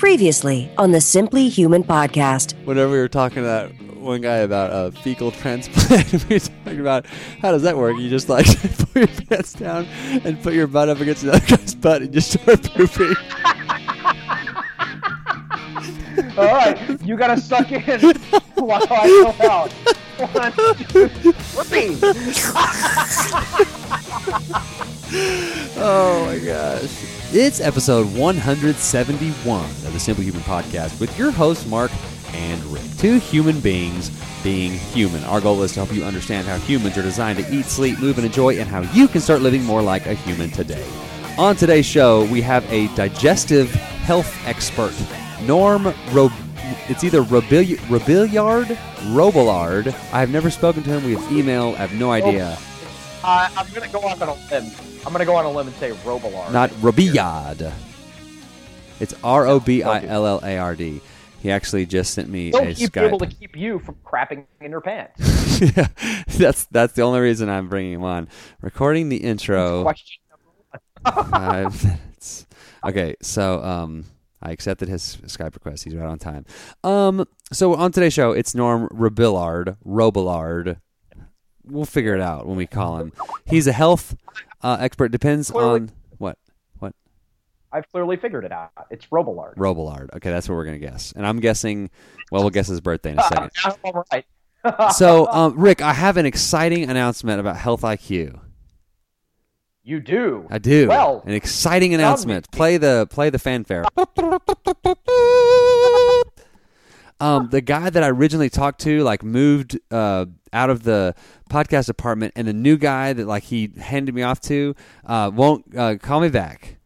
Previously on the Simply Human podcast. Whenever we were talking to that one guy about a fecal transplant, we were talking about how does that work? You just like put your pants down and put your butt up against another guy's butt and just start pooping. All right, you gotta suck in while I go out. One, two, three. Oh my gosh. It's episode 171 of the Simply Human Podcast with your hosts, Mark and Rick. Two human beings being human. Our goal is to help you understand how humans are designed to eat, sleep, move, and enjoy, and how you can start living more like a human today. On today's show, we have a digestive health expert, Norm Rob. It's either Robil- Robiliard, Robillard. I have never spoken to him. We have email. I have no idea. Uh, I'm gonna go on a limb. I'm gonna go on a limb and say Robillard. Not Robillard. It's R O B I L L A R D. He actually just sent me He'll a keep able to keep you from crapping in your pants. yeah, that's that's the only reason I'm bringing him on. Recording the intro. Question Five minutes. Okay, so um, I accepted his Skype request. He's right on time. Um, so on today's show, it's Norm Robillard. Robillard. We'll figure it out when we call him. He's a health uh, expert. Depends Clearly- on what what I've clearly figured it out. It's Robillard. Robillard. Okay, that's what we're gonna guess. And I'm guessing. Well, we'll guess his birthday in a second. All right. So, um, Rick, I have an exciting announcement about Health IQ. you do. I do. Well, an exciting announcement. Play the play the fanfare. Um, the guy that I originally talked to, like, moved uh, out of the podcast department, and the new guy that like he handed me off to uh, won't uh, call me back.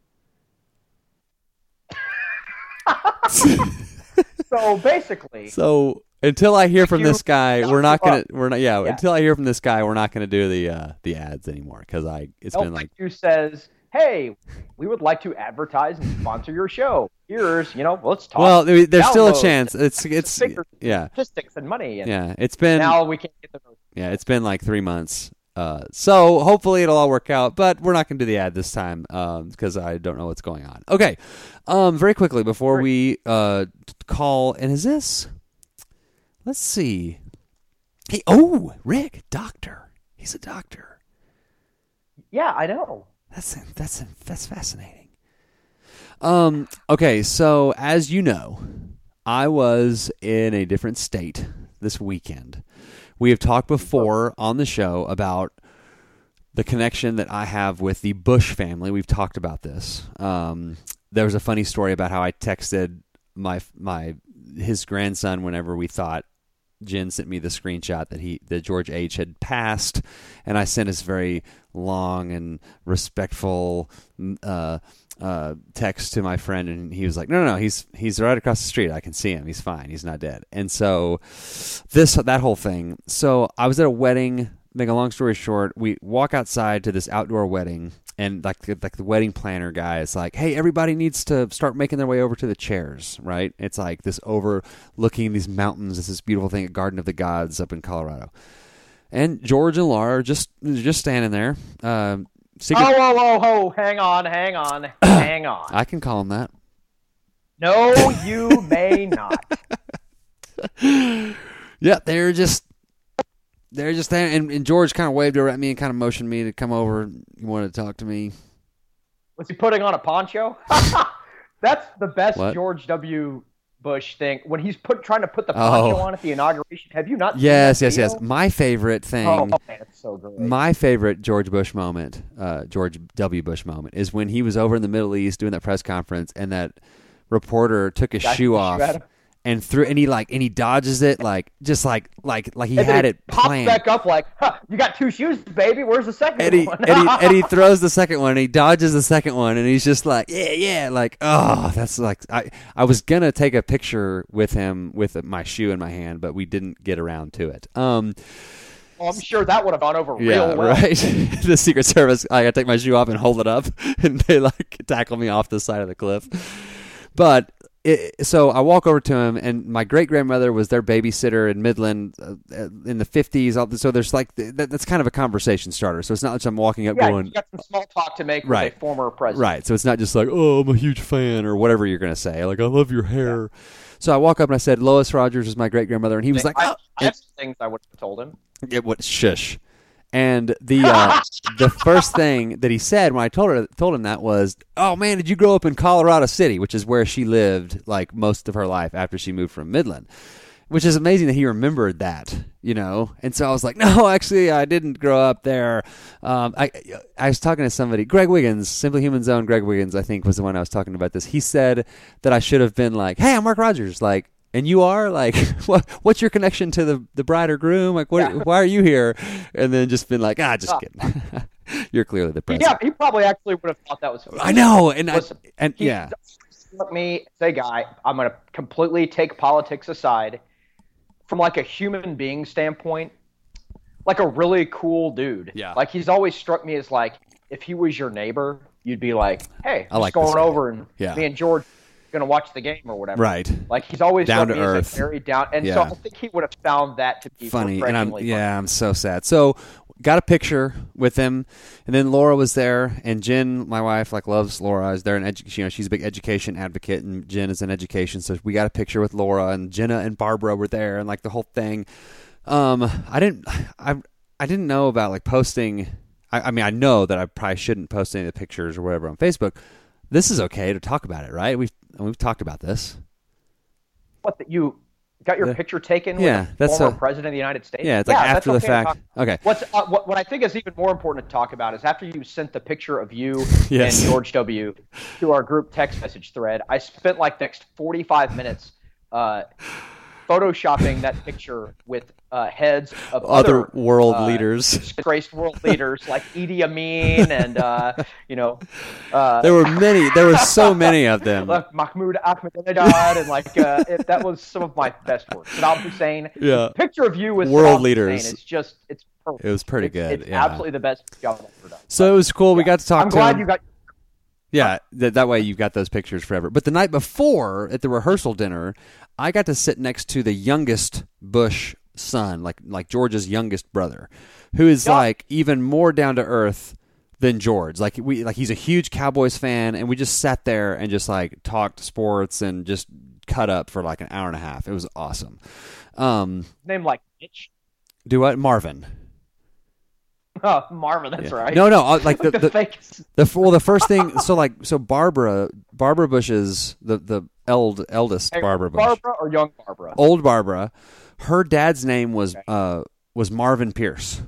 so basically, So until I hear from you this guy, we're not gonna we're not yeah, Yeah. Until I hear from this guy, we're not gonna do the uh, the ads anymore because I it's been like LPQ says, "Hey, we would like to advertise and sponsor your show. Here's, you know, let's talk." well, there- there's still a chance. It's it's yeah statistics and money. And yeah. It's been now we can't get the Yeah, it's been like three months. Uh, so hopefully it'll all work out, but we're not going to do the ad this time because I don't know what's going on. Okay, um, very quickly before we uh, call, and is this? Let's see. Hey, oh, Rick, doctor. He's a doctor. Yeah, I know. That's that's that's fascinating. Um. Okay. So as you know, I was in a different state this weekend. We have talked before on the show about the connection that I have with the Bush family. We've talked about this. Um, there was a funny story about how I texted my my his grandson whenever we thought Jen sent me the screenshot that he that George H had passed, and I sent his very long and respectful mm, uh, uh, text to my friend, and he was like, "No, no, no, he's he's right across the street. I can see him. He's fine. He's not dead." And so this that whole thing. So I was at a wedding. Make a long story short, we walk outside to this outdoor wedding, and like the, like the wedding planner guy is like, "Hey, everybody needs to start making their way over to the chairs." Right? It's like this overlooking these mountains. It's this beautiful thing at Garden of the Gods up in Colorado. And George and Laura are just just standing there. Um, secret, Oh, whoa, whoa, whoa! Hang on, hang on, hang on. I can call him that. No, you may not. Yeah, they're just they're just there, and, and George kind of waved over at me and kind of motioned me to come over. He wanted to talk to me. Was he putting on a poncho? That's the best What? George W. Bush thing. When he's put trying to put the poncho Oh. on at the inauguration. Have you not? seen Yes, yes, yes. My favorite thing, Oh man, it's so great. my favorite George Bush moment, uh, George W. Bush moment, is when he was over in the Middle East doing that press conference, and that reporter took his shoe off shoe at him. And threw, and he like, and he dodges it like, just like, like, like he and had he it pops planned. back up like, huh, "You got two shoes, baby. Where's the second and he, one?" and, he, and he throws the second one and he dodges the second one and he's just like yeah yeah like oh that's like I, I was gonna take a picture with him with my shoe in my hand but we didn't get around to it um Well, I'm sure that would have gone over yeah real well. right the secret service i gotta take my shoe off and hold it up and they like tackle me off the side of the cliff but it, so I walk over to him, and my great grandmother was their babysitter in Midland uh, uh, in the fifties. So there's like that, that's kind of a conversation starter. So it's not like I'm walking up Yeah, going you got some small talk to make Right. with a former president. right. So it's not just like oh I'm a huge fan or whatever you're gonna say. Like I love your hair. So I walk up and I said Lois Rogers is my great grandmother, and he was like, I, oh. I have some things I would have told him. It would shush. And the uh, the first thing that he said when I told her told him that was, "Oh man, did you grow up in Colorado City, which is where she lived like most of her life after she moved from Midland?" Which is amazing that he remembered that, you know. And so I was like, "No, actually, I didn't grow up there." Um, I I was talking to somebody, Greg Wiggins, Simply Human Zone. Greg Wiggins, I think, was the one I was talking about this. He said that I should have been like, "Hey, I'm Mark Rogers," like and you are like what what's your connection to the the bride or groom like what Yeah. why are you here and then just been like ah just Ah. kidding you're clearly the priest. Yeah, he probably actually would have thought that was. i know and I, and yeah struck me as a guy. I'm going to completely take politics aside. From like a human being standpoint, like a really cool dude. Yeah. Like he's always struck me as like if he was your neighbor, you'd be like, "Hey, I just like going guy." over and Yeah. me and George going to watch the game or whatever." right Like he's always Down to earth. very down, and Yeah. so I think he would have found that to be funny and i'm refreshingly yeah i'm so sad so got a picture with him and then laura was there and jen my wife like loves laura is there an edu- you know she's a big education advocate and jen is in education so we got a picture with laura and jenna and barbara were there and like the whole thing um i didn't i i didn't know about like posting I, I mean i know that i probably shouldn't post any of the pictures or whatever on facebook this is okay to talk about it right we've we've talked about this What that you got your The- picture taken Yeah, with the that's former a- president of the United States? yeah it's like that's after the okay fact okay What's uh, what, what I think is even more important to talk about is after you sent the picture of you Yes. and George W. to our group text message thread, I spent like next 45 minutes uh, photoshopping that picture with uh, heads of other other, world uh, leaders disgraced world leaders like Idi Amin and uh, you know uh, There were many. There were so many of them. like Mahmoud Ahmadinejad and like uh, it, that was some of my best work. Saddam Hussein. Yeah. Picture of you with World Saddam leaders. Hussein, it's just it's perfect. It was pretty It's- good, It's yeah. absolutely the best job I've ever done. So it was cool. We got to talk I'm to glad him. you got. Yeah, that, that way you've got those pictures forever. But the night before at the rehearsal dinner, I got to sit next to the youngest Bush son, like like George's youngest brother, who is like even more down to earth than George. Like we like he's a huge Cowboys fan, and we just sat there and just like talked sports and just cut up for like an hour and a half. It was awesome. Um, Name like Mitch. do what Marvin? Oh, Marvin, that's Yeah. right. No, no, uh, like the, the, the, well, the first thing. So like, so Barbara, Barbara Bush's the the eld, eldest Barbara Bush, Barbara or young Barbara. old Barbara. Her dad's name was uh was Marvin Pierce,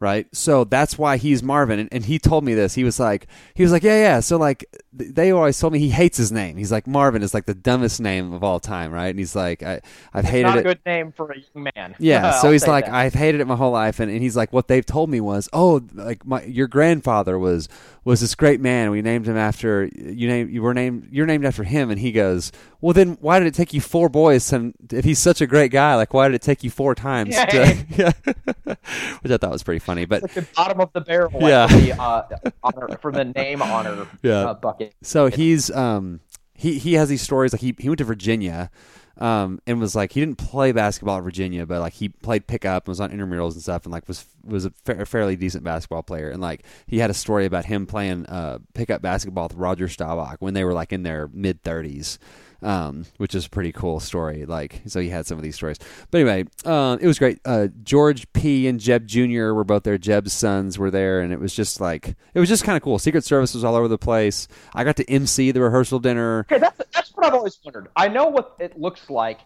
right? So that's why he's Marvin. And, and he told me this. He was like, he was like, yeah, yeah. So like, th- they always told me he hates his name. He's like, Marvin is like the dumbest name of all time, right? And he's like, I I've It's hated not it. a good name for a young man. Yeah, so he's like, that. I've hated it my whole life, and, and he's like, what they've told me was, oh, like my your grandfather was was this great man. We named him after you name you were named you're named after him, and he goes, well, then why did it take you four boys? To, if he's such a great guy, like why did it take you four times? To, yeah, which I thought was pretty funny, but Like the bottom of the barrel, Yeah. for the uh, honor for the name honor Yeah. uh, bucket. So he's um he he has these stories like he he went to Virginia um and was like he didn't play basketball at Virginia but like he played pickup and was on intramurals and stuff and like was was a fa- fairly decent basketball player. And like he had a story about him playing uh pickup basketball with Roger Staubach when they were like in their mid 30s um, which is a pretty cool story. Like, so he had some of these stories. But anyway, uh, it was great. Uh, George P. and Jeb Jr. were both there. Jeb's sons were there, and it was just like it was just kind of cool. Secret Service was all over the place. I got to MC the rehearsal dinner. Okay, that's that's what I've always wondered. I know what it looks like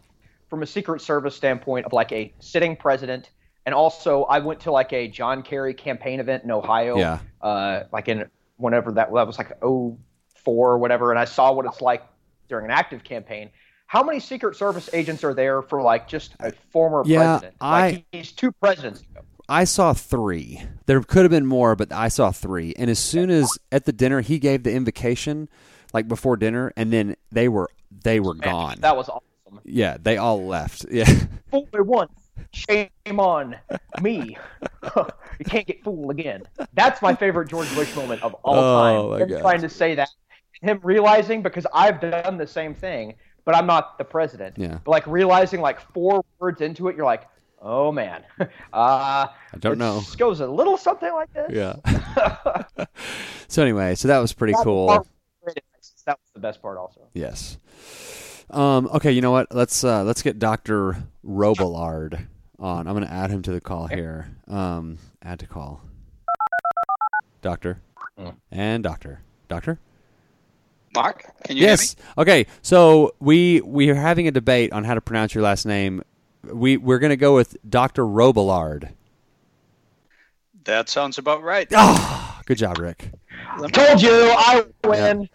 from a Secret Service standpoint of like a sitting president, and also I went to like a John Kerry campaign event in Ohio. Yeah. Uh, like in whenever that that was like 04 or whatever, and I saw what it's like during an active campaign. How many Secret Service agents are there for like just a former Yeah, president? Like he's two presidents ago. I saw three. There could have been more, but I saw three. And as soon as at the dinner he gave the invocation, like before dinner, and then they were they were Man, gone. That was awesome. yeah, they all left. Yeah. fool me once, shame on me. you can't get fooled again. That's my favorite George Bush moment of all Oh, time. my Him gosh. trying to say that him realizing because I've done the same thing, but I'm not the president. Yeah. But like realizing like four words into it, you're like, oh man, uh, I don't know. Goes a little something like this. Yeah. so anyway, so that was pretty That cool. That was the best part, also. Yes. Um, okay, you know what? Let's uh, let's get Doctor Robillard on. I'm going to add him to the call here. Um, add to call. Doctor Mm. and Doctor. Doctor. Mark, can you yes. Okay. So we we are having a debate on how to pronounce your last name. We we're going to go with Doctor Robillard. That sounds about right. Ah, good job, Rick. I Told you, I win.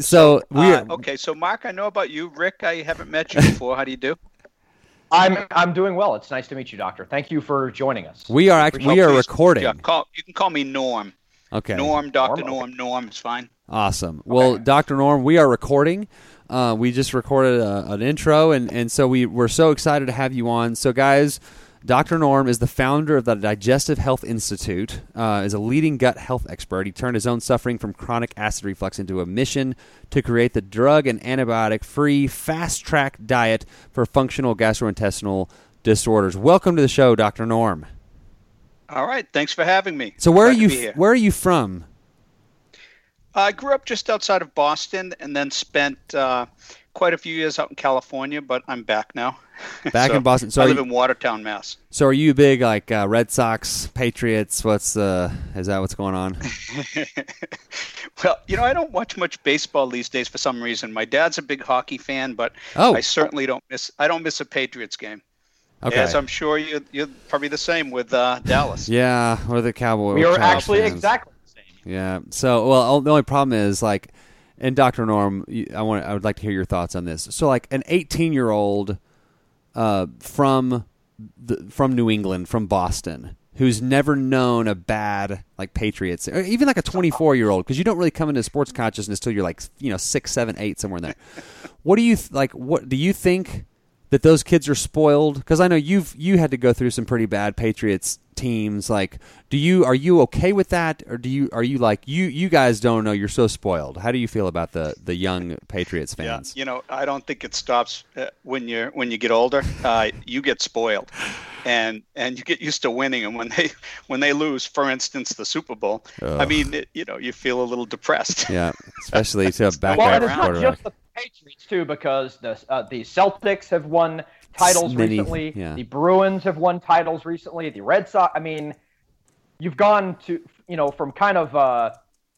So we Uh, okay, so Mark, I know about you. Rick, I haven't met you before. How do you do? I'm I'm doing well. It's nice to meet you, Doctor. Thank you for joining us. we are act- we Oh, are recording. Yeah, call, you can call me Norm. Okay. Norm, Doctor Norm, Norm, Norm is fine. Awesome. Well, Dr. Norm, we are recording. Uh, we just recorded a, an intro, and, and so we, we're so excited to have you on. So, guys, Dr. Norm is the founder of the Digestive Health Institute, uh, is a leading gut health expert. He turned his own suffering from chronic acid reflux into a mission to create the drug and antibiotic free, fast track diet for functional gastrointestinal disorders. Welcome to the show, Dr. Norm. All right, thanks for having me. So, where Glad are you? Where are you from? I grew up just outside of Boston, and then spent uh, quite a few years out in California. But I'm back now. Back So, in Boston. So, I live you- in Watertown, Mass. So are you big like uh, Red Sox, Patriots? What's the is that what's going on? well, you know, I don't watch much baseball these days for some reason. My dad's a big hockey fan, but Oh. I certainly don't miss. I don't miss a Patriots game. Okay. As I'm sure you, you're probably the same with uh, Dallas. yeah, or the Cowboys. We are actually fans. exactly the same. Yeah. So well, the only problem is like, and Doctor Norm, I want I would like to hear your thoughts on this. So like an 18 year old, uh, from the, from New England, from Boston. Who's never known a bad like Patriots, or even like a 24 year old, because you don't really come into sports consciousness till you're like you know six, seven, eight, somewhere in there. what do you th- like? What do you think that those kids are spoiled? Because I know you've you had to go through some pretty bad Patriots teams. Like, do you are you okay with that, or do you are you like you you guys don't know you're so spoiled? How do you feel about the the young Patriots Yeah, fans? you know, I don't think it stops uh, when you're when you get older. Uh, you get spoiled, and and you get used to winning. And when they when they lose, for instance, the Super Bowl, I mean, it, you know, you feel a little depressed. Yeah, especially to a backup Well, it's not quarterback. just the Patriots too, because the uh, the Celtics have won titles Many- recently. yeah. The Bruins have won titles recently. The Red Sox. I mean, you've gone to you know from kind of uh,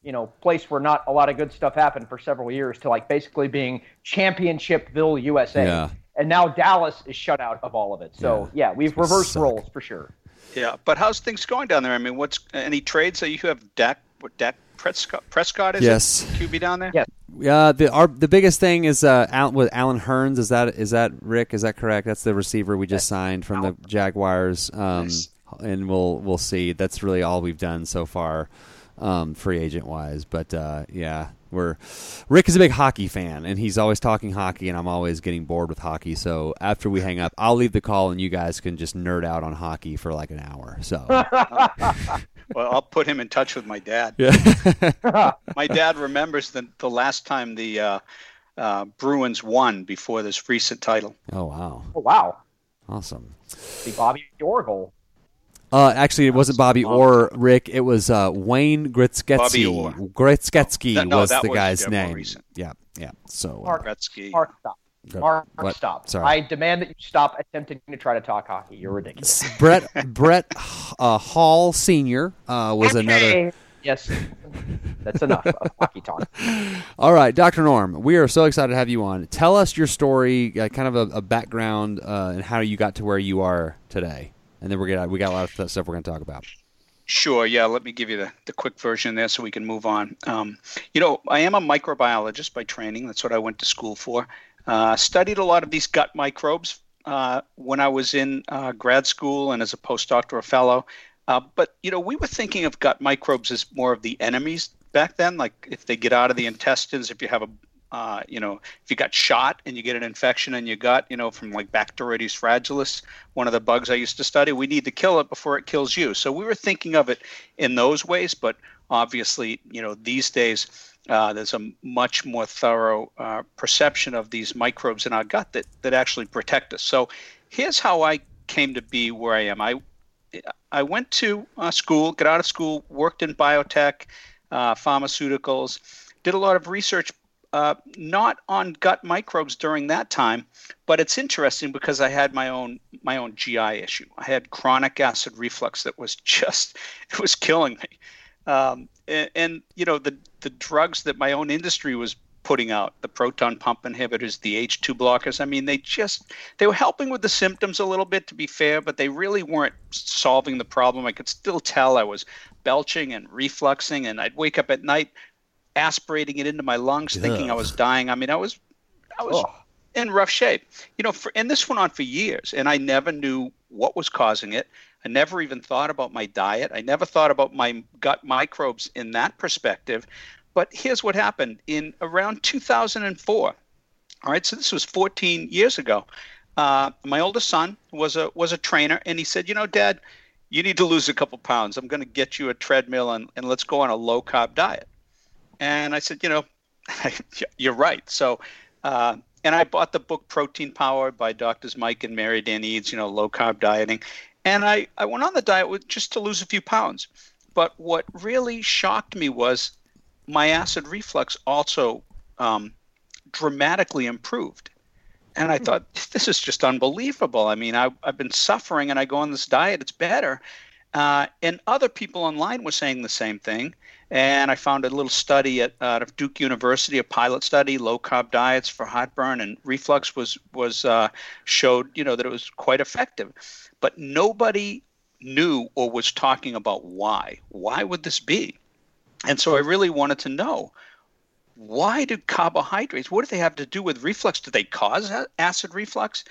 you know place where not a lot of good stuff happened for several years to like basically being Championshipville USA. Yeah. And now Dallas is shut out of all of it. So yeah, we've reversed suck. roles for sure. Yeah, but how's things going down there? I mean, what's any trades that you have? Dak, what Dak Prescott, Prescott is Yes. it? QB down there. Yes. Yeah, the our the biggest thing is uh Al, with Allen Hurns. Is that is that Rick? Is that correct? That's the receiver we just signed from the Jaguars. Um, Nice. and we'll we'll see. That's really all we've done so far, um, free agent wise. But uh, yeah, we're Rick is a big hockey fan, and he's always talking hockey, and I'm always getting bored with hockey. So after we hang up, I'll leave the call, and you guys can just nerd out on hockey for like an hour. So Well, I'll put him in touch with my dad. yeah, My dad remembers the the last time the uh, uh, Bruins won before this recent title. oh wow, Oh wow, awesome. the Bobby Orr goal. Uh, actually, it wasn't Bobby Orr Rick. It was uh, Wayne Bobby Gretzky. Orr. Gretzky That- no, was the was, guy's name. recent. Yeah, yeah. So, uh, Mark, Gretzky. Mark, stop. Go- Mark, what? stop. Sorry. I demand that you stop attempting to try to talk hockey. You're ridiculous. Brett Brett uh, Hall Senior uh, was another. Yes, that's enough of hockey talk. All right, Doctor Norm, we are so excited to have you on. Tell us your story, uh, kind of a, a background, uh, and how you got to where you are today. And then we're gonna we got a lot of stuff we're gonna talk about. Sure, yeah. Let me give you the, the quick version there so we can move on. Um, you know, I am a microbiologist by training. That's what I went to school for. Uh, studied a lot of these gut microbes uh, when I was in uh, grad school and as a postdoctoral fellow. Uh, but, you know, we were thinking of gut microbes as more of the enemies back then. Like if they get out of the intestines, if you have a, Uh, you know, if you got shot and you get an infection in your gut, you know, from like Bacteroides fragilis, one of the bugs I used to study, we need to kill it before it kills you. So we were thinking of it in those ways, but obviously, you know, these days uh, there's a much more thorough uh, perception of these microbes in our gut that, that actually protect us. So here's how I came to be where I am. I I went to uh, school, got out of school, worked in biotech, uh, pharmaceuticals, did a lot of research uh, not on gut microbes during that time, but it's interesting because I had my own my own GI issue. I had chronic acid reflux that was just it was killing me, um, and, and, you know the the drugs that my own industry was putting out, the proton pump inhibitors, the H2 blockers. I mean, they just they were helping with the symptoms a little bit, to be fair, but they really weren't solving the problem. I could still tell I was belching and refluxing, and I'd wake up at night aspirating it into my lungs, thinking I was dying. I mean, I was, I was oh. in rough shape. You know, for, and this went on for years, and I never knew what was causing it. I never even thought about my diet. I never thought about my gut microbes in that perspective. But here's what happened in around 2004. All right, so this was 14 years ago. Uh, my oldest son was a was a trainer, and he said, "You know, Dad, you need to lose a couple pounds. I'm going to get you a treadmill, and, and let's go on a low carb diet." And I said, you know, you're right. So, uh, and I bought the book Protein Power by Doctors Mike and Mary Dan Eades, you know, low carb dieting. And I, I went on the diet with, just to lose a few pounds. But what really shocked me was my acid reflux also um, dramatically improved. And I hmm. thought, this is just unbelievable. I mean, I, I've been suffering and I go on this diet, it's better. Uh, and other people online were saying the same thing. And I found a little study at, out of Duke University, a pilot study, low carb diets for heartburn and reflux was was uh, showed you know that it was quite effective, but nobody knew or was talking about why. Why would this be? And so I really wanted to know why do carbohydrates? What do they have to do with reflux? Do they cause acid reflux?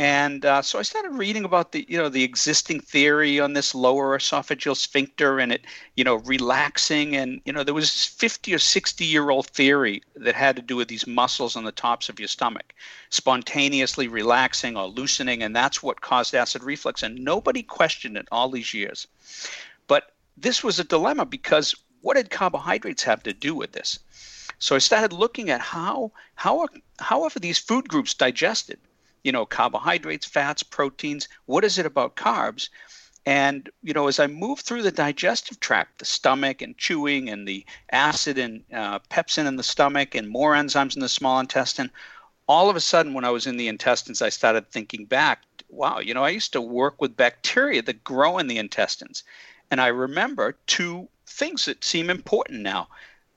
And uh, so I started reading about the, you know, the existing theory on this lower esophageal sphincter and it, you know, relaxing. And, you know, there was 50 or 60 year old theory that had to do with these muscles on the tops of your stomach, spontaneously relaxing or loosening. And that's what caused acid reflux. And nobody questioned it all these years. But this was a dilemma because what did carbohydrates have to do with this? So I started looking at how, how, are, how are these food groups digested? you know, carbohydrates, fats, proteins. What is it about carbs? And you know, as I move through the digestive tract, the stomach and chewing, and the acid and uh, pepsin in the stomach, and more enzymes in the small intestine, all of a sudden, when I was in the intestines, I started thinking back. Wow, you know, I used to work with bacteria that grow in the intestines, and I remember two things that seem important now.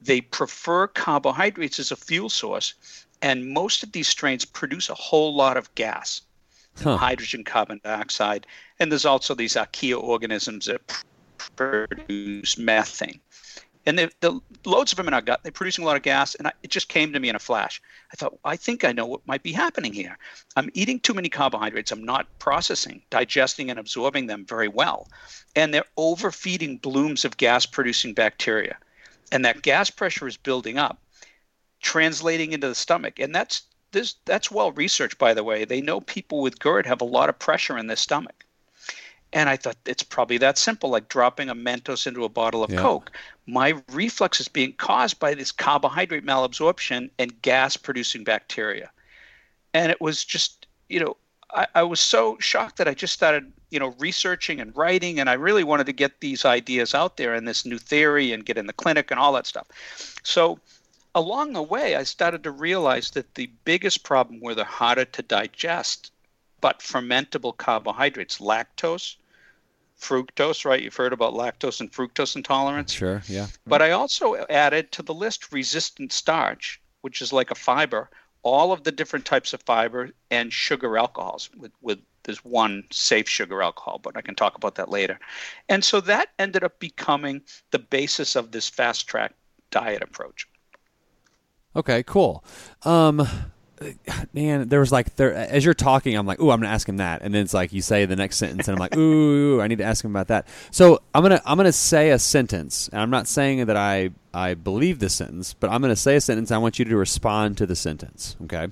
They prefer carbohydrates as a fuel source, and most of these strains produce a whole lot of gas, huh. hydrogen, carbon dioxide, and there's also these archaea organisms that produce methane. And the, the loads of them in our gut, they're producing a lot of gas, and I, it just came to me in a flash. I thought, I think I know what might be happening here. I'm eating too many carbohydrates. I'm not processing, digesting, and absorbing them very well. And they're overfeeding blooms of gas producing bacteria. And that gas pressure is building up translating into the stomach. And that's this that's well researched by the way. They know people with GERD have a lot of pressure in their stomach. And I thought it's probably that simple, like dropping a Mentos into a bottle of yeah. Coke. My reflux is being caused by this carbohydrate malabsorption and gas producing bacteria. And it was just, you know, I, I, was so shocked that I just started, you know, researching and writing, and I really wanted to get these ideas out there and this new theory and get in the clinic and all that stuff. So along the way, I started to realize that the biggest problem were the harder to digest but fermentable carbohydrates, lactose, fructose, right? You've heard about lactose and fructose intolerance. Sure, yeah. But I also added to the list resistant starch, which is like a fiber, all of the different types of fiber and sugar alcohols with, with there's one safe sugar alcohol, but I can talk about that later. And so that ended up becoming the basis of this fast track diet approach. Okay, cool. Um, man, there was like there as you're talking, I'm like, ooh, I'm gonna ask him that, and then it's like you say the next sentence, and I'm like, ooh, I need to ask him about that. So I'm gonna I'm gonna say a sentence, and I'm not saying that I I believe this sentence, but I'm gonna say a sentence. I want you to respond to the sentence, okay?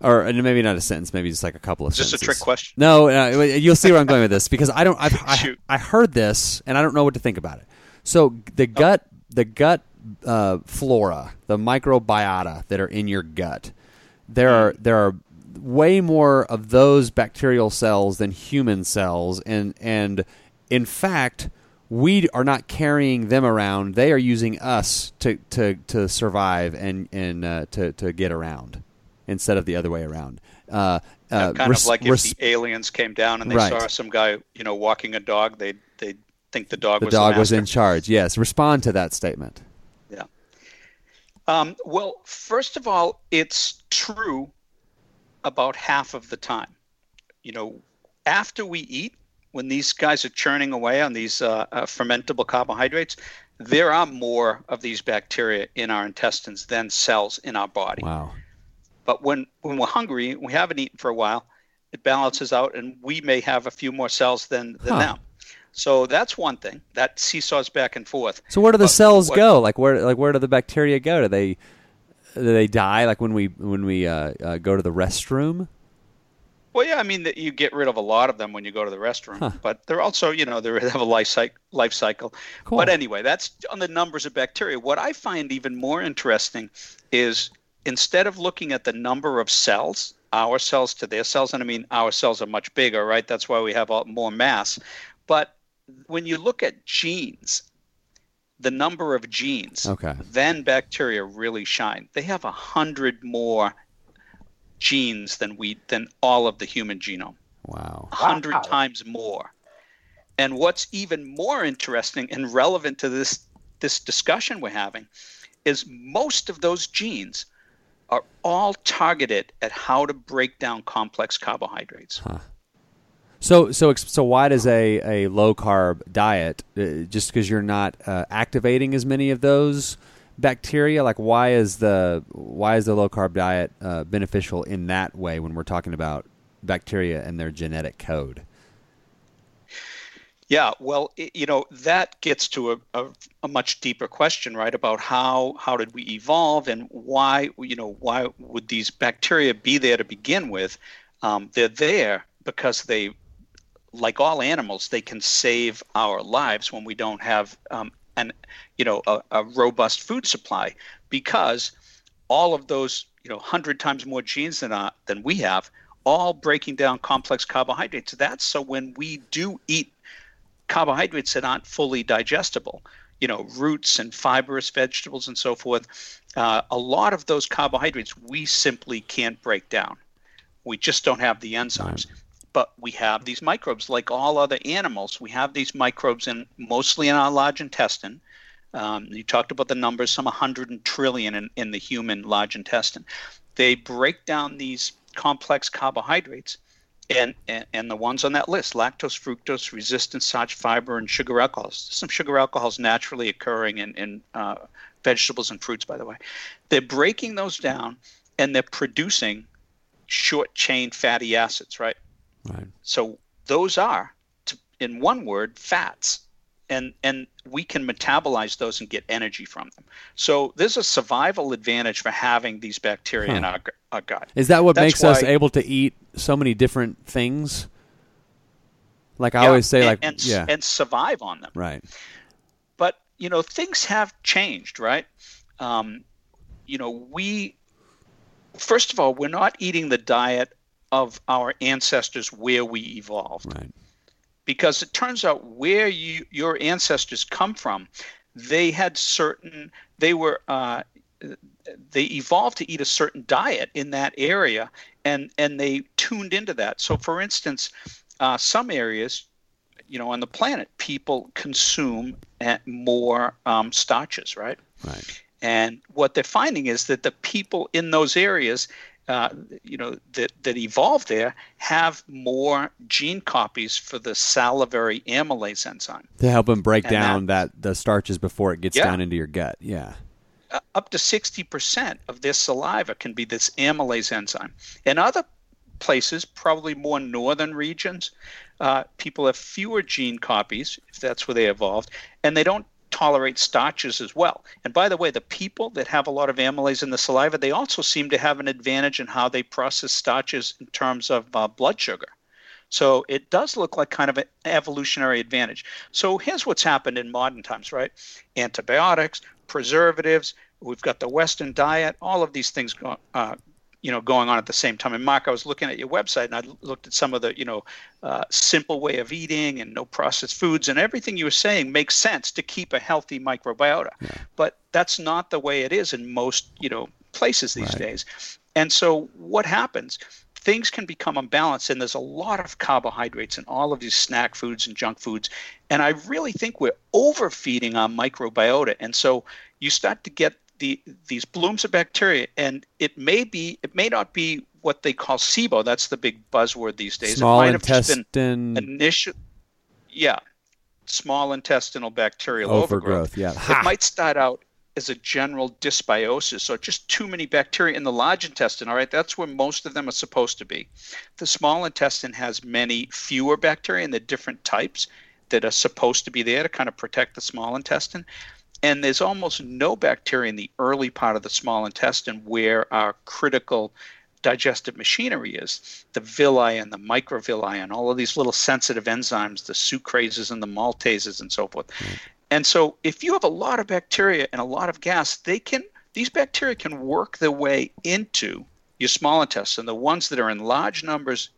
Or and maybe not a sentence, maybe just like a couple of Just a trick question. No, uh, you'll see where I'm going with this because I don't. I've, I I heard this and I don't know what to think about it. So the gut, the gut uh, flora, the microbiota that are in your gut, there are there are way more of those bacterial cells than human cells, and and in fact. We are not carrying them around; they are using us to, to, to survive and and uh, to to get around, instead of the other way around. Uh, uh, kind res- of like if res- the aliens came down and they Right. saw some guy, you know, walking a dog, they they think the dog the was dog the was in charge. Yes, respond to that statement. Um, well, first of all, it's true about half of the time. You know, after we eat, when these guys are churning away on these uh, uh, fermentable carbohydrates, there are more of these bacteria in our intestines than cells in our body. Wow. But when, when we're hungry, we haven't eaten for a while, it balances out, and we may have a few more cells than, than Huh. them. So that's one thing that seesaws back and forth. So where do the But cells what- go? Like where like where do the bacteria go? Do they do they die like when we when we uh, uh, go to the restroom? Well, yeah, I mean that you get rid of a lot of them when you go to the restroom, Huh. but they're also, you know, they have a life cycle. Life cycle. Cool. But anyway, that's on the numbers of bacteria. What I find even more interesting is instead of looking at the number of cells, our cells to their cells, and I mean our cells are much bigger, right? That's why we have all, more mass. But when you look at genes, the number of genes, Okay. then bacteria really shine. They have a hundred more genes than we than all of the human genome. Wow. A hundred Wow. times more. And what's even more interesting and relevant to this this discussion we're having is most of those genes are all targeted at how to break down complex carbohydrates. So so so why does a, a low carb diet uh, just because you're not uh, activating as many of those bacteria like why is the why is the low carb diet uh, beneficial in that way when we're talking about bacteria and their genetic code? Yeah, well, i you know that gets to a, a, a much deeper question, right? About how how did we evolve and why you know why would these bacteria be there to begin with? Um, they're there because they, like all animals, they can save our lives when we don't have um, an you know a, a robust food supply because all of those you know hundred times more genes than uh, than we have, all breaking down complex carbohydrates. That's so when we do eat carbohydrates that aren't fully digestible, you know, roots and fibrous vegetables and so forth, uh, a lot of those carbohydrates we simply can't break down. We just don't have the enzymes. But we have these microbes, like all other animals. We have these microbes in mostly in our large intestine. Um, you talked about the numbers, some 100 trillion in, in the human large intestine. They break down these complex carbohydrates and, and and the ones on that list lactose fructose resistant starch fiber and sugar alcohols some sugar alcohols naturally occurring in, in uh, vegetables and fruits by the way they're breaking those down and they're producing short chain fatty acids right Right. so those are in one word fats. And and we can metabolize those and get energy from them. So there's a survival advantage for having these bacteria in our, our gut. Is that what That's makes us able to eat so many different things? Like I Yeah, always say, and, like and, yeah, and survive on them. Right. but you know things have changed right? Um, you know we first of all we're not eating the diet of our ancestors where we evolved Right. because it turns out where you your ancestors come from they had certain they were uh, they evolved to eat a certain diet in that area and and they tuned into that so for instance uh, some areas you know on the planet people consume uh, more um, starches right Right. and what they're finding is that the people in those areas, uh, you know, that, that evolved there have more gene copies for the salivary amylase enzyme. To help them break And down that, the starches before it gets Yeah. down into your gut. Yeah. uh, up to 60% of their saliva can be this amylase enzyme. In other places, probably more northern regions, uh, people have fewer gene copies, if that's where they evolved, and they don't tolerate starches as well. And by the way, the people that have a lot of amylase in the saliva, they also seem to have an advantage in how they process starches in terms of uh, blood sugar. So it does look like kind of an evolutionary advantage. So here's what's happened in modern times, right? Antibiotics, preservatives, we've got the Western diet, all of these things go, uh, you know going on at the same time. And Mark, I was looking at your website and I looked at some of the you know uh, simple way of eating and no processed foods and everything you were saying makes sense to keep a healthy microbiota. Yeah. But that's not the way it is in most you know places these right. days. And so what happens? Things can become unbalanced, and there's a lot of carbohydrates in all of these snack foods and junk foods. And I really think we're overfeeding our microbiota. And so you start to get the these blooms of bacteria, and it may be it may not be what they call SIBO. That's the big buzzword these days. Small it might intestine. Have been initial, yeah, small intestinal bacterial overgrowth. overgrowth. Yeah, it might start out as a general dysbiosis, so just too many bacteria in the large intestine. All right, that's where most of them are supposed to be. The small intestine has many fewer bacteria, and the different types that are supposed to be there to kind of protect the small intestine and there's almost no bacteria in the early part of the small intestine where our critical digestive machinery is. The villi and the microvilli and all of these little sensitive enzymes the sucrases and the maltases and so forth. Mm. and so if you have a lot of bacteria and a lot of gas they can these bacteria can work their way into your small intestine. The ones that are in large numbers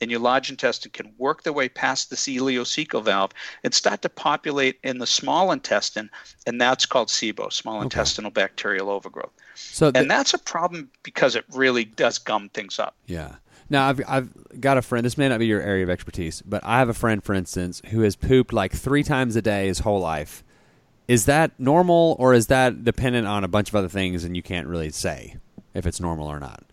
in your large intestine can work their way past the ileocecal valve and start to populate in the small intestine, and that's called SIBO, small okay. intestinal bacterial overgrowth. So, and that's a problem because it really does gum things up. Yeah. Now, I've, I've got a friend. This may not be your area of expertise, but I have a friend, for instance, who has pooped like three times a day his whole life. Is that normal, or is that dependent on a bunch of other things, and you can't really say if it's normal or not?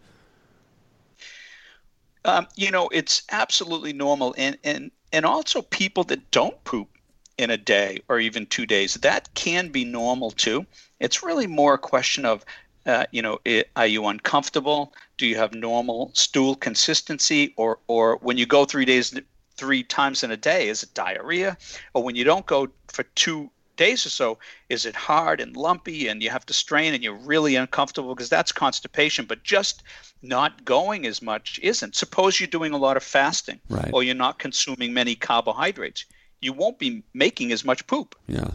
Um, you know, it's absolutely normal, and and and also people that don't poop in a day or even two days that can be normal too. It's really more a question of uh, you know, it, are you uncomfortable? Do you have normal stool consistency, or or when you go three days, three times in a day, is it diarrhea? Or when you don't go for two days or so, is it hard and lumpy, and you have to strain, and you're really uncomfortable because that's constipation. But just not going as much isn't. Suppose you're doing a lot of fasting right. or you're not consuming many carbohydrates. You won't be making as much poop. Yeah.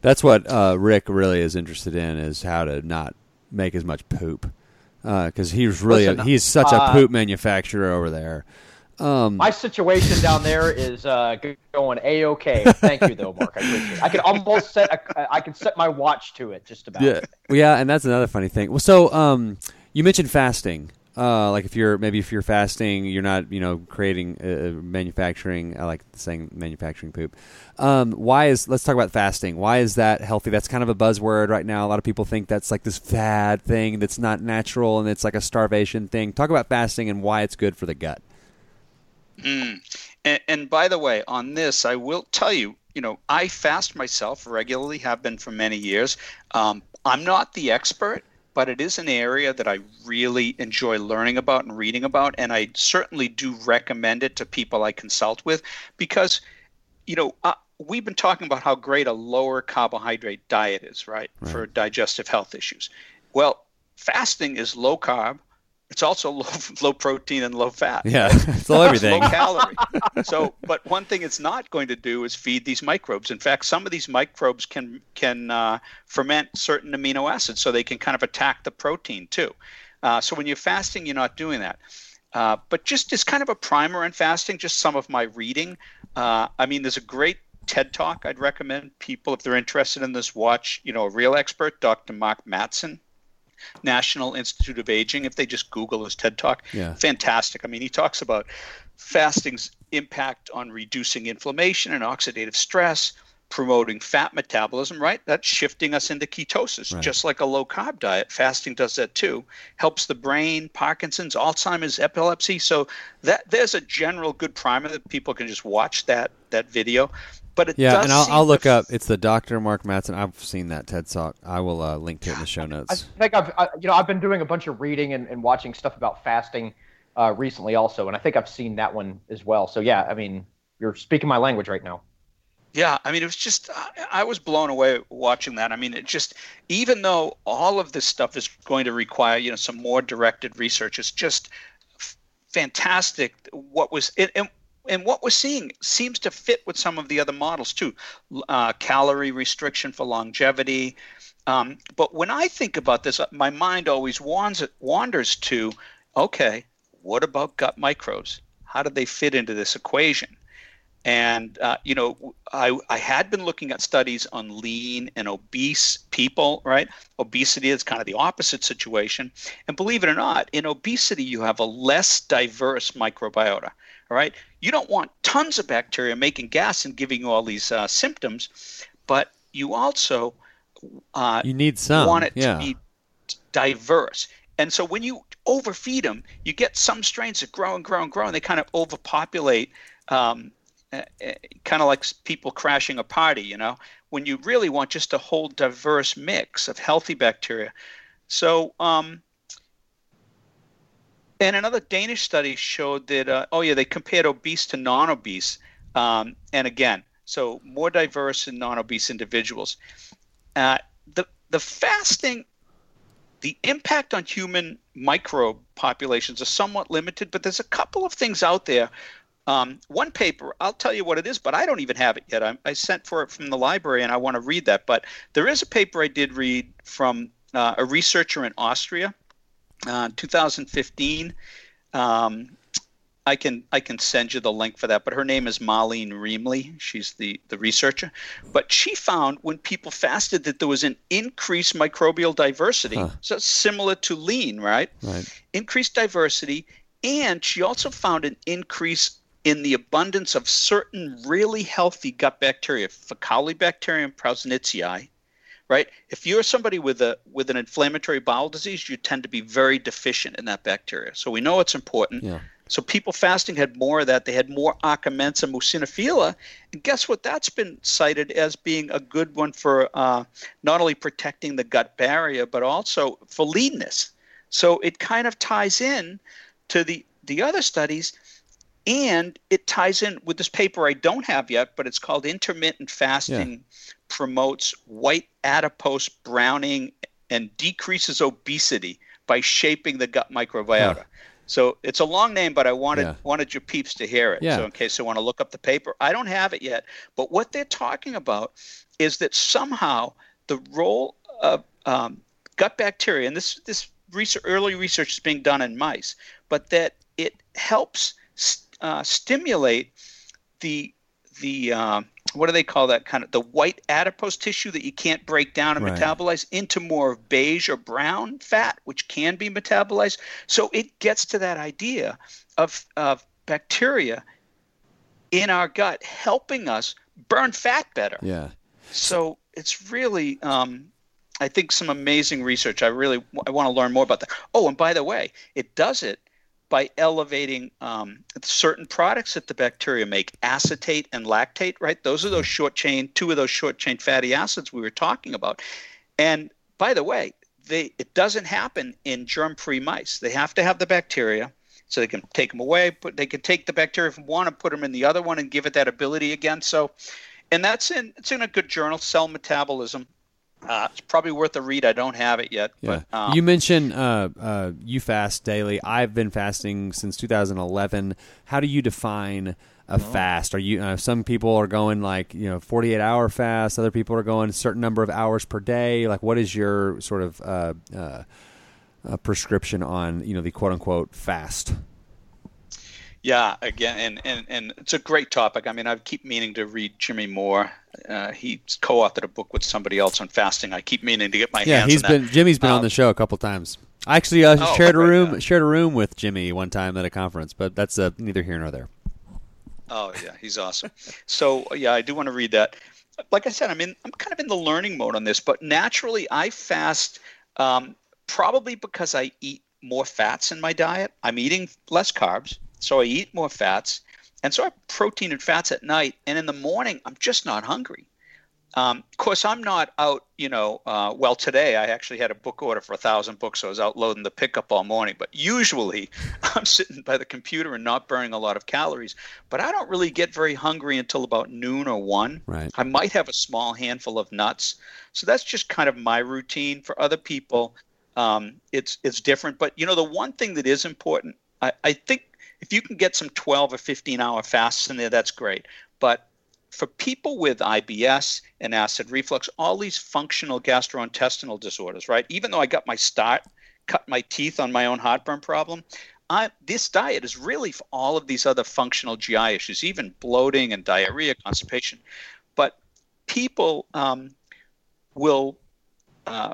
That's what uh, Rick really is interested in is how to not make as much poop. Because uh, he's really Listen, a, he's such uh, a poop manufacturer over there. Um, my situation down there is uh, going a okay. Thank you though, Mark. I appreciate it. I can almost set a, I can set my watch to it just about. Yeah, yeah, and that's another funny thing. Well, so um, you mentioned fasting. Uh, like if you're maybe if you're fasting, you're not you know creating uh, manufacturing. I like saying manufacturing poop. Um, why is let's talk about fasting. Why is that healthy? That's kind of a buzzword right now. A lot of people think that's like this fad thing that's not natural and it's like a starvation thing. Talk about fasting and why it's good for the gut. Mm. And, and by the way, on this, I will tell you. You know, I fast myself regularly. Have been for many years. Um, I'm not the expert but it is an area that I really enjoy learning about and reading about. And I certainly do recommend it to people I consult with because, you know, uh, we've been talking about how great a lower carbohydrate diet is, right, right, for digestive health issues. Well, fasting is low carb, it's also low, low protein and low fat. Yeah, it's all everything. low calorie. So, but one thing it's not going to do is feed these microbes. In fact, some of these microbes can can uh, ferment certain amino acids, so they can kind of attack the protein too. Uh, so when you're fasting, you're not doing that. Uh, but just as kind of a primer on fasting, just some of my reading. Uh, I mean, there's a great TED talk I'd recommend people if they're interested in this watch. You know, a real expert, Dr. Mark Mattson National Institute of Aging. If they just Google his TED Talk, yeah. fantastic. I mean, he talks about fasting's impact on reducing inflammation and oxidative stress, promoting fat metabolism, right? That's shifting us into ketosis, right. just like a low carb diet. Fasting does that too. Helps the brain, Parkinson's, Alzheimer's, epilepsy. So that there's a general good primer that people can just watch that that video. But it yeah, does and I'll, seem I'll look to up. It's the Dr. Mark Mattson. I've seen that TED Talk. I will uh, link to it in the show notes. I think I've I, you know I've been doing a bunch of reading and, and watching stuff about fasting uh, recently also, and I think I've seen that one as well. So yeah, I mean you're speaking my language right now. Yeah, I mean, it was just, I, I was blown away watching that. I mean, it just, even though all of this stuff is going to require, you know, some more directed research, it's just f- fantastic what was, it, and, and what we're seeing seems to fit with some of the other models too. Uh, calorie restriction for longevity. Um, but when I think about this, uh, my mind always wanders, wanders to, okay, what about gut microbes? How do they fit into this equation? And uh, you know, I, I had been looking at studies on lean and obese people, right? Obesity is kind of the opposite situation. And believe it or not, in obesity, you have a less diverse microbiota. All right, you don't want tons of bacteria making gas and giving you all these uh, symptoms, but you also uh, you need some. want it yeah. to be diverse. And so when you overfeed them, you get some strains that grow and grow and grow, and they kind of overpopulate. Um, uh, uh, kind of like people crashing a party, you know, when you really want just a whole diverse mix of healthy bacteria. So, um, and another Danish study showed that, uh, oh, yeah, they compared obese to non obese. Um, and again, so more diverse in non obese individuals. Uh, the, the fasting, the impact on human microbe populations is somewhat limited, but there's a couple of things out there um, one paper, I'll tell you what it is, but I don't even have it yet. I, I, sent for it from the library and I want to read that. But there is a paper I did read from uh, a researcher in Austria, uh, 2015. Um, I can I can send you the link for that. But her name is Marlene Remely. She's the the researcher. But she found when people fasted that there was an increased microbial diversity. Huh. So similar to lean, right? Right. Increased diversity, and she also found an increase in the abundance of certain really healthy gut bacteria, Faecalibacterium prausnitzii, right? If you're somebody with a with an inflammatory bowel disease, you tend to be very deficient in that bacteria. So we know it's important. Yeah. So people fasting had more of that. They had more Akkermansia muciniphila, and guess what? That's been cited as being a good one for uh, not only protecting the gut barrier but also for leanness. So it kind of ties in to the the other studies and it ties in with this paper I don't have yet, but it's called Intermittent Fasting yeah. Promotes White Adipose Browning and Decreases Obesity by Shaping the Gut Microbiota. Huh. So it's a long name, but I wanted yeah. wanted your peeps to hear it. Yeah. So in case they want to look up the paper, I don't have it yet. But what they're talking about is that somehow the role of um, gut bacteria, and this this research, early research is being done in mice, but that it helps uh, stimulate the the uh, what do they call that kind of the white adipose tissue that you can't break down and right. metabolize into more beige or brown fat, which can be metabolized. So it gets to that idea of of bacteria in our gut helping us burn fat better. Yeah. So it's really um, I think some amazing research. I really I want to learn more about that. Oh, and by the way, it does it by elevating um, certain products that the bacteria make, acetate and lactate, right? Those are those short chain, two of those short chain fatty acids we were talking about. And by the way, they, it doesn't happen in germ free mice. They have to have the bacteria so they can take them away, but they can take the bacteria from one and put them in the other one and give it that ability again. So, and that's in, it's in a good journal, Cell Metabolism. Uh, it's probably worth a read. I don't have it yet. Yeah. But, um, you mentioned uh, uh, you fast daily. I've been fasting since 2011. How do you define a fast? Are you uh, some people are going like you know 48 hour fast. Other people are going a certain number of hours per day. Like, what is your sort of uh, uh, prescription on you know the quote unquote fast? Yeah, again, and, and, and it's a great topic. I mean, I keep meaning to read Jimmy Moore. Uh, he co-authored a book with somebody else on fasting. I keep meaning to get my yeah, hands. Yeah, he's been that. Jimmy's been um, on the show a couple times. I actually uh, oh, shared a room yeah. shared a room with Jimmy one time at a conference, but that's uh, neither here nor there. Oh yeah, he's awesome. so yeah, I do want to read that. Like I said, I'm in. I'm kind of in the learning mode on this, but naturally, I fast um, probably because I eat more fats in my diet. I'm eating less carbs so I eat more fats, and so I have protein and fats at night, and in the morning I'm just not hungry. Um, of course, I'm not out, you know, uh, well, today I actually had a book order for a thousand books, so I was out loading the pickup all morning. But usually I'm sitting by the computer and not burning a lot of calories. But I don't really get very hungry until about noon or one. Right. I might have a small handful of nuts. So that's just kind of my routine. For other people, um, it's it's different. But you know, the one thing that is important, I, I think if you can get some 12 or 15 hour fasts in there, that's great. But for people with IBS and acid reflux, all these functional gastrointestinal disorders, right? Even though I got my start, cut my teeth on my own heartburn problem, I, this diet is really for all of these other functional GI issues, even bloating and diarrhea, constipation. But people um, will, uh,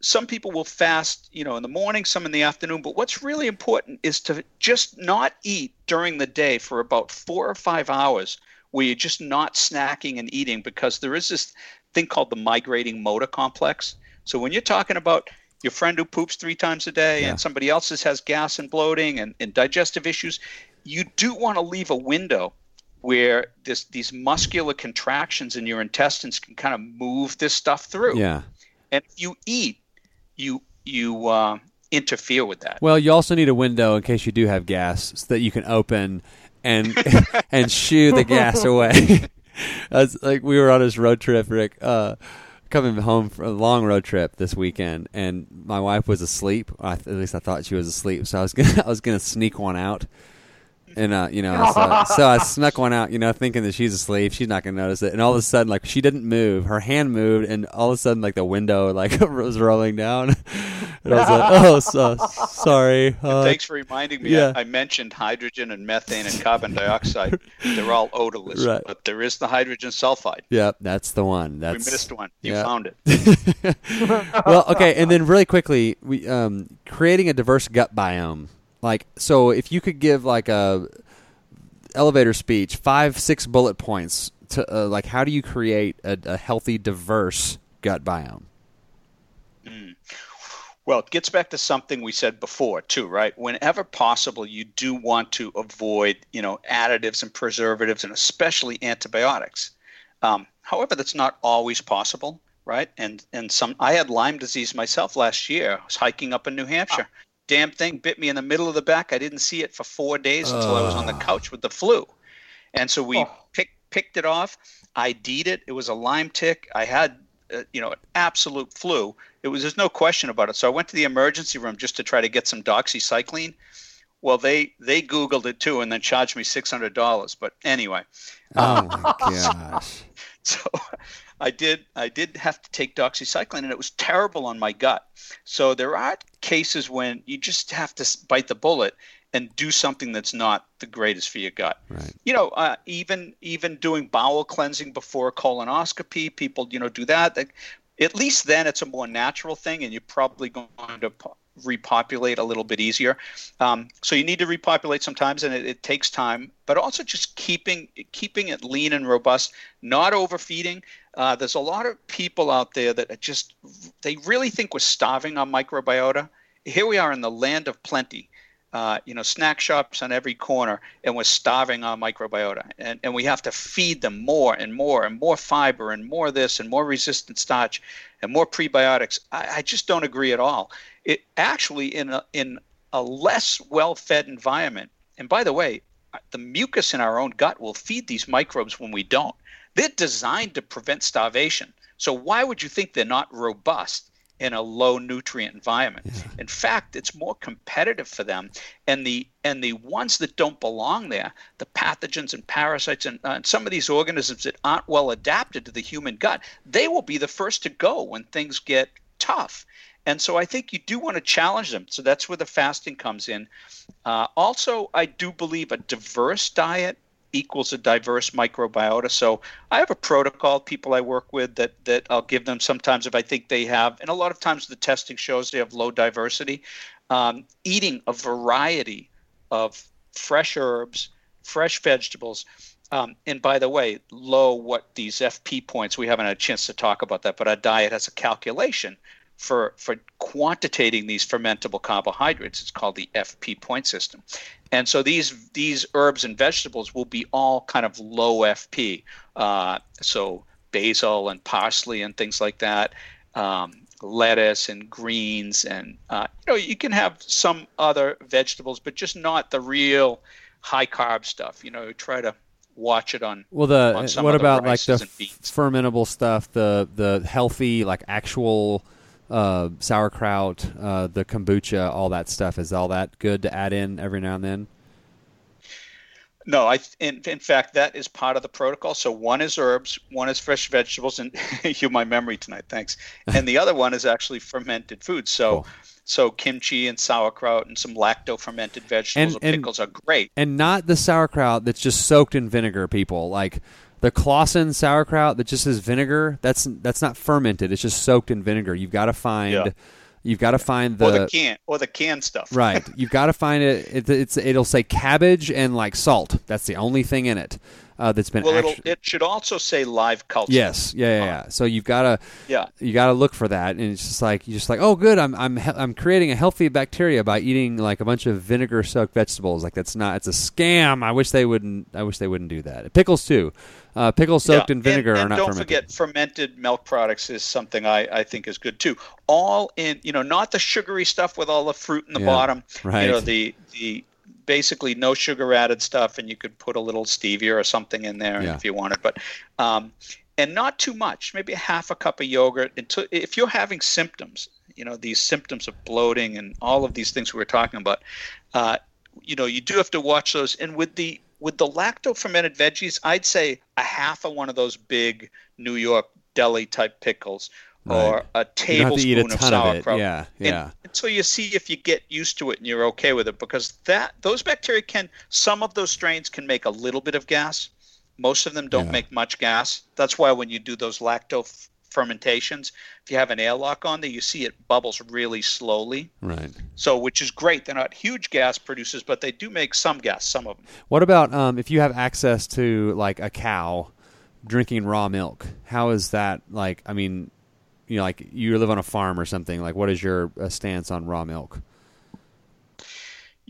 some people will fast, you know, in the morning, some in the afternoon. But what's really important is to just not eat during the day for about four or five hours where you're just not snacking and eating because there is this thing called the migrating motor complex. So when you're talking about your friend who poops three times a day yeah. and somebody else's has gas and bloating and, and digestive issues, you do want to leave a window where this these muscular contractions in your intestines can kind of move this stuff through. Yeah. And if you eat, you you uh, interfere with that. Well, you also need a window in case you do have gas so that you can open and and shoo the gas away. That's like we were on this road trip, Rick. Uh, coming home from a long road trip this weekend, and my wife was asleep. at least I thought she was asleep, so I was gonna I was gonna sneak one out and uh, you know, so, so, I snuck one out, you know, thinking that she's asleep. She's not gonna notice it. And all of a sudden, like she didn't move, her hand moved, and all of a sudden, like the window like was rolling down. and I was like, oh, so, sorry. Uh, thanks for reminding me. Yeah. I, I, mentioned hydrogen and methane and carbon dioxide. They're all odorless, right. but there is the hydrogen sulfide. Yep, that's the one. That's we missed one. You found it. well, okay, and then really quickly, we um, creating a diverse gut biome like, so if you could give like a elevator speech, five, six bullet points to uh, like, how do you create a, a healthy, diverse gut biome? Mm. Well, it gets back to something we said before too, right? Whenever possible, you do want to avoid, you know, additives and preservatives, and especially antibiotics. Um, however, that's not always possible, right? And and some I had Lyme disease myself last year. I was hiking up in New Hampshire, damn thing bit me in the middle of the back. I didn't see it for four days until I was on the couch with the flu. And so we oh. picked picked it off. I would it. It was a Lyme tick. I had, uh, you know, an absolute flu. It was there's no question about it. So I went to the emergency room just to try to get some doxycycline. Well, they they Googled it too and then charged me six hundred dollars. But anyway. Oh my gosh. so I did I did have to take doxycycline and it was terrible on my gut. So there are cases when you just have to bite the bullet and do something that's not the greatest for your gut. Right. You know, uh, even even doing bowel cleansing before colonoscopy, people you know do that. At least then it's a more natural thing, and you're probably going to repopulate a little bit easier. Um, so you need to repopulate sometimes, and it, it, takes time. But also just keeping keeping it lean and robust, not overfeeding. Uh, there's a lot of people out there that just they really think we're starving on microbiota. Here we are in the land of plenty. Uh, you know, snack shops on every corner, and we're starving our microbiota. And, and we have to feed them more and more and more fiber and more this and more resistant starch and more prebiotics. I, I just don't agree at all it actually in a, in a less well-fed environment. And by the way, the mucus in our own gut will feed these microbes when we don't. They're designed to prevent starvation. So why would you think they're not robust in a low nutrient environment? Yeah. In fact, it's more competitive for them. And the and the ones that don't belong there, the pathogens and parasites and, uh, and some of these organisms that aren't well adapted to the human gut, they will be the first to go when things get tough. And so I think you do want to challenge them. So that's where the fasting comes in. Uh, also, I do believe a diverse diet equals a diverse microbiota. So I have a protocol people I work with that that I'll give them sometimes if I think they have, and a lot of times the testing shows they have low diversity. Um, eating a variety of fresh herbs, fresh vegetables. Um, and by the way, low what these FP points, we haven't had a chance to talk about that, but our diet has a calculation for for quantitating these fermentable carbohydrates. It's called the FP point system, and so these these herbs and vegetables will be all kind of low FP. Uh, so basil and parsley and things like that. Um, lettuce and greens and uh, you know you can have some other vegetables but just not the real high carb stuff you know try to watch it on well the on what about like the fermentable stuff the the healthy like actual uh, sauerkraut uh, the kombucha all that stuff is all that good to add in every now and then no, I in, in fact that is part of the protocol. So one is herbs, one is fresh vegetables, and you my memory tonight, thanks. And the other one is actually fermented foods. So cool. so kimchi and sauerkraut and some lacto fermented vegetables and, and pickles are great. And not the sauerkraut that's just soaked in vinegar, people. Like the Claussen sauerkraut that just has vinegar, that's that's not fermented. It's just soaked in vinegar. You've got to find yeah. You've got to find the or the can or the canned stuff. right. You've got to find it, it. It's it'll say cabbage and like salt. That's the only thing in it uh, that's been. Well, actu- it should also say live culture. Yes, yeah, yeah. yeah. So you've got to, yeah, you got to look for that, and it's just like you're just like, oh, good, I'm I'm I'm creating a healthy bacteria by eating like a bunch of vinegar soaked vegetables. Like that's not, it's a scam. I wish they wouldn't. I wish they wouldn't do that. Pickles too. Uh, pickles soaked yeah. in vinegar and, and are not don't fermented. forget fermented milk products is something I, I think is good too. All in, you know, not the sugary stuff with all the fruit in the Yeah, bottom. right. You know, the the basically no sugar added stuff, and you could put a little stevia or something in there Yeah. if you wanted, but um, and not too much. Maybe a half a cup of yogurt. Until if you're having symptoms, you know, these symptoms of bloating and all of these things we were talking about. Uh, you know, you do have to watch those. And with the with the lacto fermented veggies, I'd say a half of one of those big New York deli type pickles or a You don't have to eat a tablespoon of ton of sauerkraut. Yeah, And- yeah. until you see if you get used to it and you're okay with it, because that those bacteria can some of those strains can make a little bit of gas. Most of them don't Yeah. make much gas. That's why when you do those lacto fermentations, if you have an airlock on there, you see it bubbles really slowly. Right. So, which is great. They're not huge gas producers, but they do make some gas. Some of them. What about um, if you have access to like a cow drinking raw milk? How is that like? I mean, you know, like you live on a farm or something. Like, what is your uh, stance on raw milk?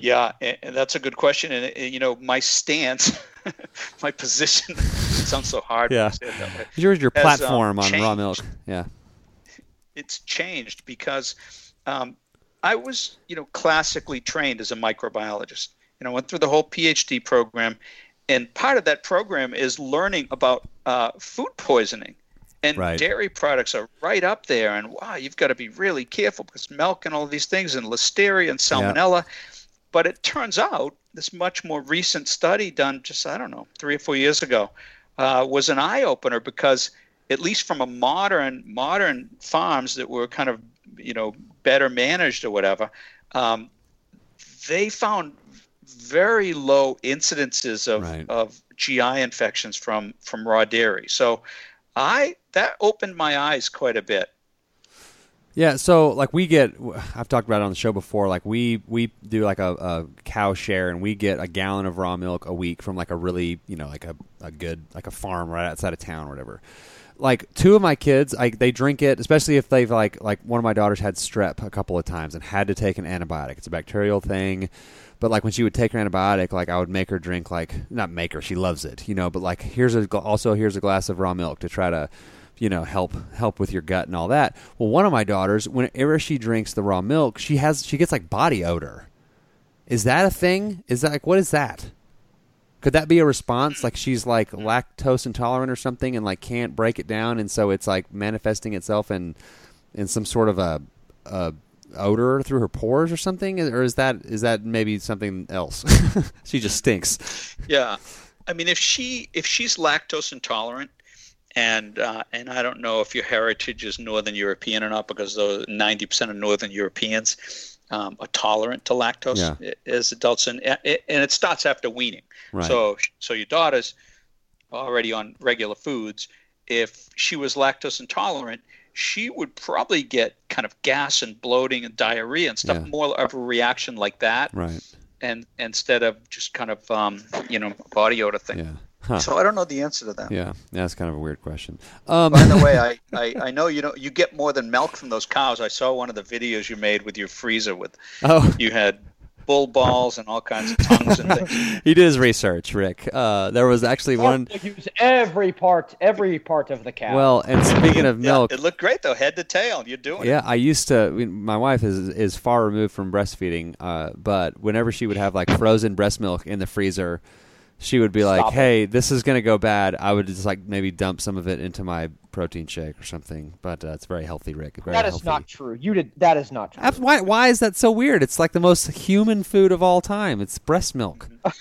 Yeah, and and that's a good question. And you know, my stance, my position it sounds so hard. Yeah. I say it that way. Here's your Has, um, platform on raw milk. Yeah. It's changed because um, I was, you know, classically trained as a microbiologist. You know, went through the whole PhD program, and part of that program is learning about uh, food poisoning. And Right. dairy products are right up there. And wow, you've got to be really careful because milk and all these things, and listeria and salmonella. But it turns out this much more recent study done just, I don't know, three or four years ago uh, was an eye opener because, at least from a modern, modern farms that were kind of, you know, better managed or whatever, um, they found very low incidences of, Right. of GI infections from, from raw dairy. So I that opened my eyes quite a bit. Yeah, so like we get, I've talked about it on the show before. Like we we do like a, a cow share, and we get a gallon of raw milk a week from like a really you know like a, a good like a farm right outside of town or whatever. Like two of my kids, I, they drink it, especially if they've like like one of my daughters had strep a couple of times and had to take an antibiotic. It's a bacterial thing. But like when she would take her antibiotic, like I would make her drink like not make her, she loves it, you know. But like here's a also here's a glass of raw milk to try to, you know, help help with your gut and all that. Well, one of my daughters, whenever she drinks the raw milk, she has she gets like body odor. Is that a thing? Is that like what is that? Could that be a response? Like she's like lactose intolerant or something, and like can't break it down, and so it's like manifesting itself in in some sort of a, a odor through her pores or something, or is that is that maybe something else? she just stinks. Yeah, I mean, if she if she's lactose intolerant, and uh, and I don't know if your heritage is Northern European or not, because those ninety percent of Northern Europeans um, are tolerant to lactose Yeah. as adults, and and it starts after weaning. Right. So so your daughter's already on regular foods. If she was lactose intolerant, she would probably get kind of gas and bloating and diarrhea and stuff, Yeah. more of a reaction like that right. and instead of just kind of um, you know body odor thing. Yeah. So I don't know the answer to that. Yeah, that's kind of a weird question. Um, By the way, I, I, I know you know you get more than milk from those cows. I saw one of the videos you made with your freezer with oh, you had bull balls and all kinds of tongues and things. he did his research, Rick. Uh, there was actually one. Use every part, every part of the cow. Well, and speaking of Yeah, milk, it looked great though, head to tail. You're doing it. Yeah, I used to. I mean, My wife is is far removed from breastfeeding, uh, but whenever she would have like frozen breast milk in the freezer, she would be like, Stop it. "Hey, this is gonna go bad." I would just like maybe dump some of it into my protein shake or something. But uh, it's very healthy, Rick. Very that is healthy. not true. You did. That is not true. Why? Why is that so weird? It's like the most human food of all time. It's breast milk.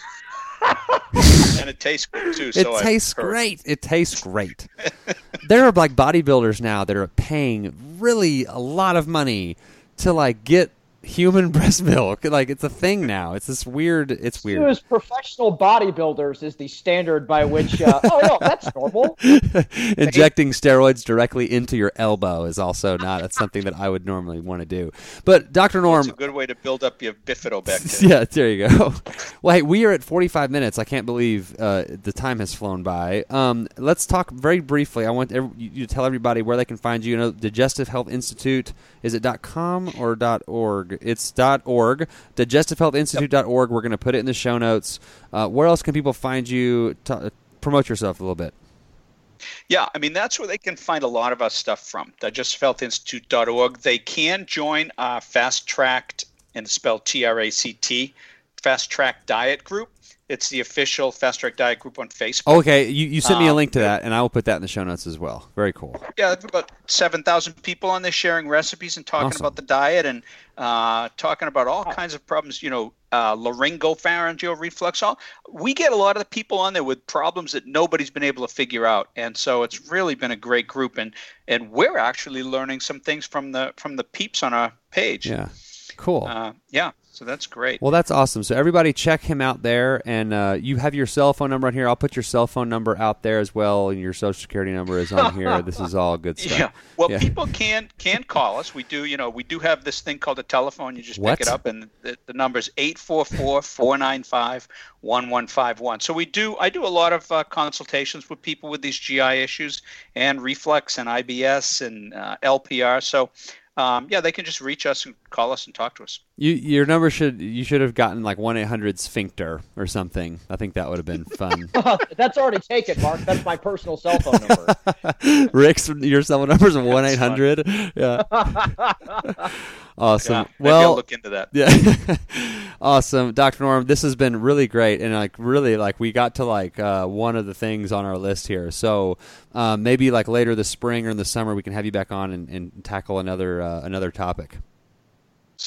And it tastes good too. It so I've tastes heard. great. It tastes great. there are like bodybuilders now that are paying really a lot of money to like get human breast milk. Like it's a thing now. It's this weird. It's weird. Use professional bodybuilders is the standard by which. Uh, oh no, that's normal. Injecting steroids directly into your elbow is also not it's something that I would normally want to do. But Dr. Norm, It's a good way to build up your bifidobacteria. yeah, there you go. Well, hey, we are at 45 minutes. I can't believe uh, the time has flown by. Um, let's talk very briefly. I want every, you to tell everybody where they can find you. You know, Digestive Health Institute. Is it .com or .org? It's .org. DigestiveHealthInstitute.org. We're going to put it in the show notes. Uh, where else can people find you? Promote yourself a little bit. Yeah, I mean that's where they can find a lot of our stuff from. DigestiveHealthInstitute.org. They can join our fast tract and spelled T R A C T fast tract diet group. It's the official fast tract diet group on Facebook. Okay, you, you sent me a Um, link to that, and I will put that in the show notes as well. Very cool. Yeah, about seven thousand people on there sharing recipes and talking Awesome. about the diet and uh, talking about all kinds of problems. You know, uh, laryngopharyngeal reflux. All we get a lot of the people on there with problems that nobody's been able to figure out, and so it's really been a great group. And and we're actually learning some things from the from the peeps on our page. Yeah, cool. Uh, yeah. So that's great. Well, that's awesome. So everybody, check him out there, and uh, you have your cell phone number on here. I'll put your cell phone number out there as well, and your social security number is on here. This is all good stuff. Yeah. Well, Yeah. people can can call us. We do, you know, we do have this thing called a telephone. You just What? pick it up, and the, the number is 844-495-1151. So we do. I do a lot of uh, consultations with people with these GI issues and reflux and IBS and uh, LPR. So. Um, yeah, they can just reach us and call us and talk to us. You, your number should you should have gotten like one eight hundred sphincter or something. I think that would have been fun. That's already taken, Mark. That's my personal cell phone number. Rick's your cell phone number is one eight hundred. Yeah. awesome. Yeah, maybe well, I'll look into that. Yeah. awesome. Dr. Norm, this has been really great and like really like we got to like uh, one of the things on our list here. So um, maybe like later this spring or in the summer we can have you back on and, and tackle another uh, another topic.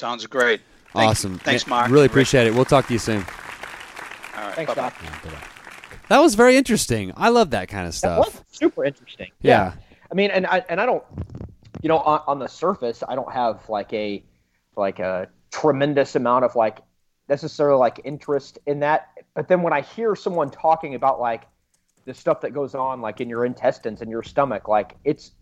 Sounds great. Thank you. awesome. Thanks, Eh, Mark. Really appreciate it. We'll talk to you soon. All right. Thanks, bye-bye. Doc. That was very interesting. I love that kind of That stuff. was super interesting. Yeah. I mean, and I and I don't, you know, on, on the surface, I don't have like a like a tremendous amount of like necessarily like interest in that. But then when I hear someone talking about like the stuff that goes on like in your intestines and your stomach, like it's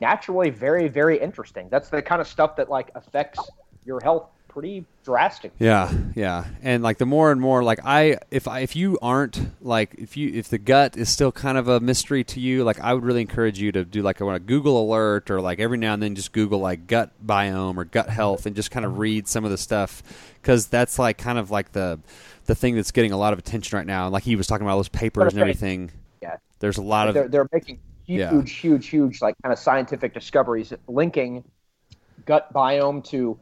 naturally very very interesting. That's the kind of stuff that like affects your health pretty drastically. Yeah, yeah, and like the more and more, like I, if I, if you aren't like, if you, if the gut is still kind of a mystery to you, like I would really encourage you to do like I want a Google alert or like every now and then just Google like gut biome or gut health and just kind of read some of the stuff because that's like kind of like the, the thing that's getting a lot of attention right now. Like he was talking about all those papers and everything. Yeah. There's a lot of they're, they're making huge, Yeah. huge, huge, like kind of scientific discoveries linking gut biome to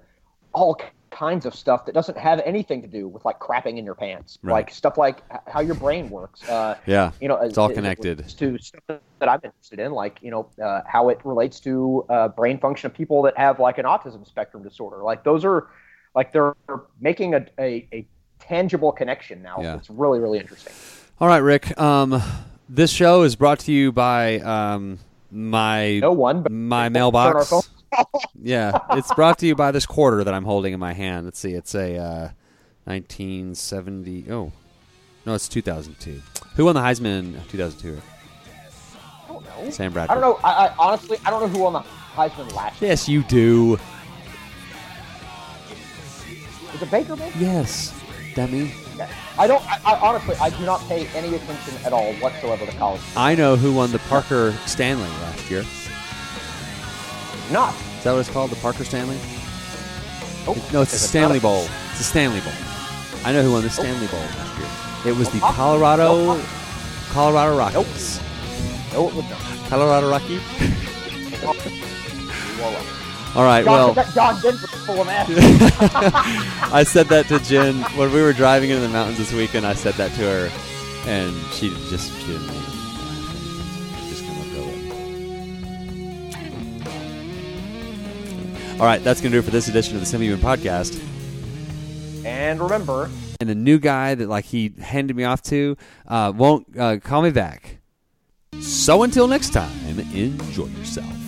all kinds of stuff that doesn't have anything to do with like crapping in your pants, Right. like stuff like how your brain works. Uh, yeah, you know, It's all it connected. relates To stuff that I'm interested in, like you know, uh, how it relates to uh, brain function of people that have like an autism spectrum disorder. Like those are, like they're making a, a, a tangible connection now. Yeah. It's really, really interesting. All right, Rick. Um, this show is brought to you by um my No one, but my mailbox. Yeah, it's brought to you by this quarter that I'm holding in my hand. Let's see, it's a uh, 1970. Oh, no, it's 2002. Who won the Heisman in 2002? I don't know. Sam Bradford. I don't know. I, I honestly, I don't know who won the Heisman last year. Yes, you do. Is it Baker Mayfield? Yes, Demi. I don't. I, I honestly, I do not pay any attention at all whatsoever to college. I know who won the Parker Stanley last year. Not. Is that what it's called? The Parker Stanley? Oh. Nope. No, it's the it Stanley? Bowl. It's the Stanley Bowl. I know who won the oh. Stanley Bowl last year. It was oh, the Colorado Nope. Colorado Rockies. No, it was not. Colorado Rocky. All right. John, Well, John Denver's full of ass. I said that to Jen when we were driving into the mountains this weekend. I said that to her, and she just she didn't. All right, that's gonna do it for this edition of the Simply Human Podcast. and remember, And the new guy that like he handed me off to uh, won't uh, call me back. So until next time, enjoy yourself.